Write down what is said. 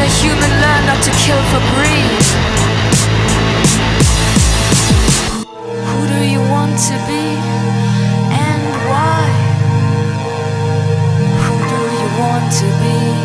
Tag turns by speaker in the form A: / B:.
A: a human learn not to kill for greed? Who do you want to be and why? Who do you want to be?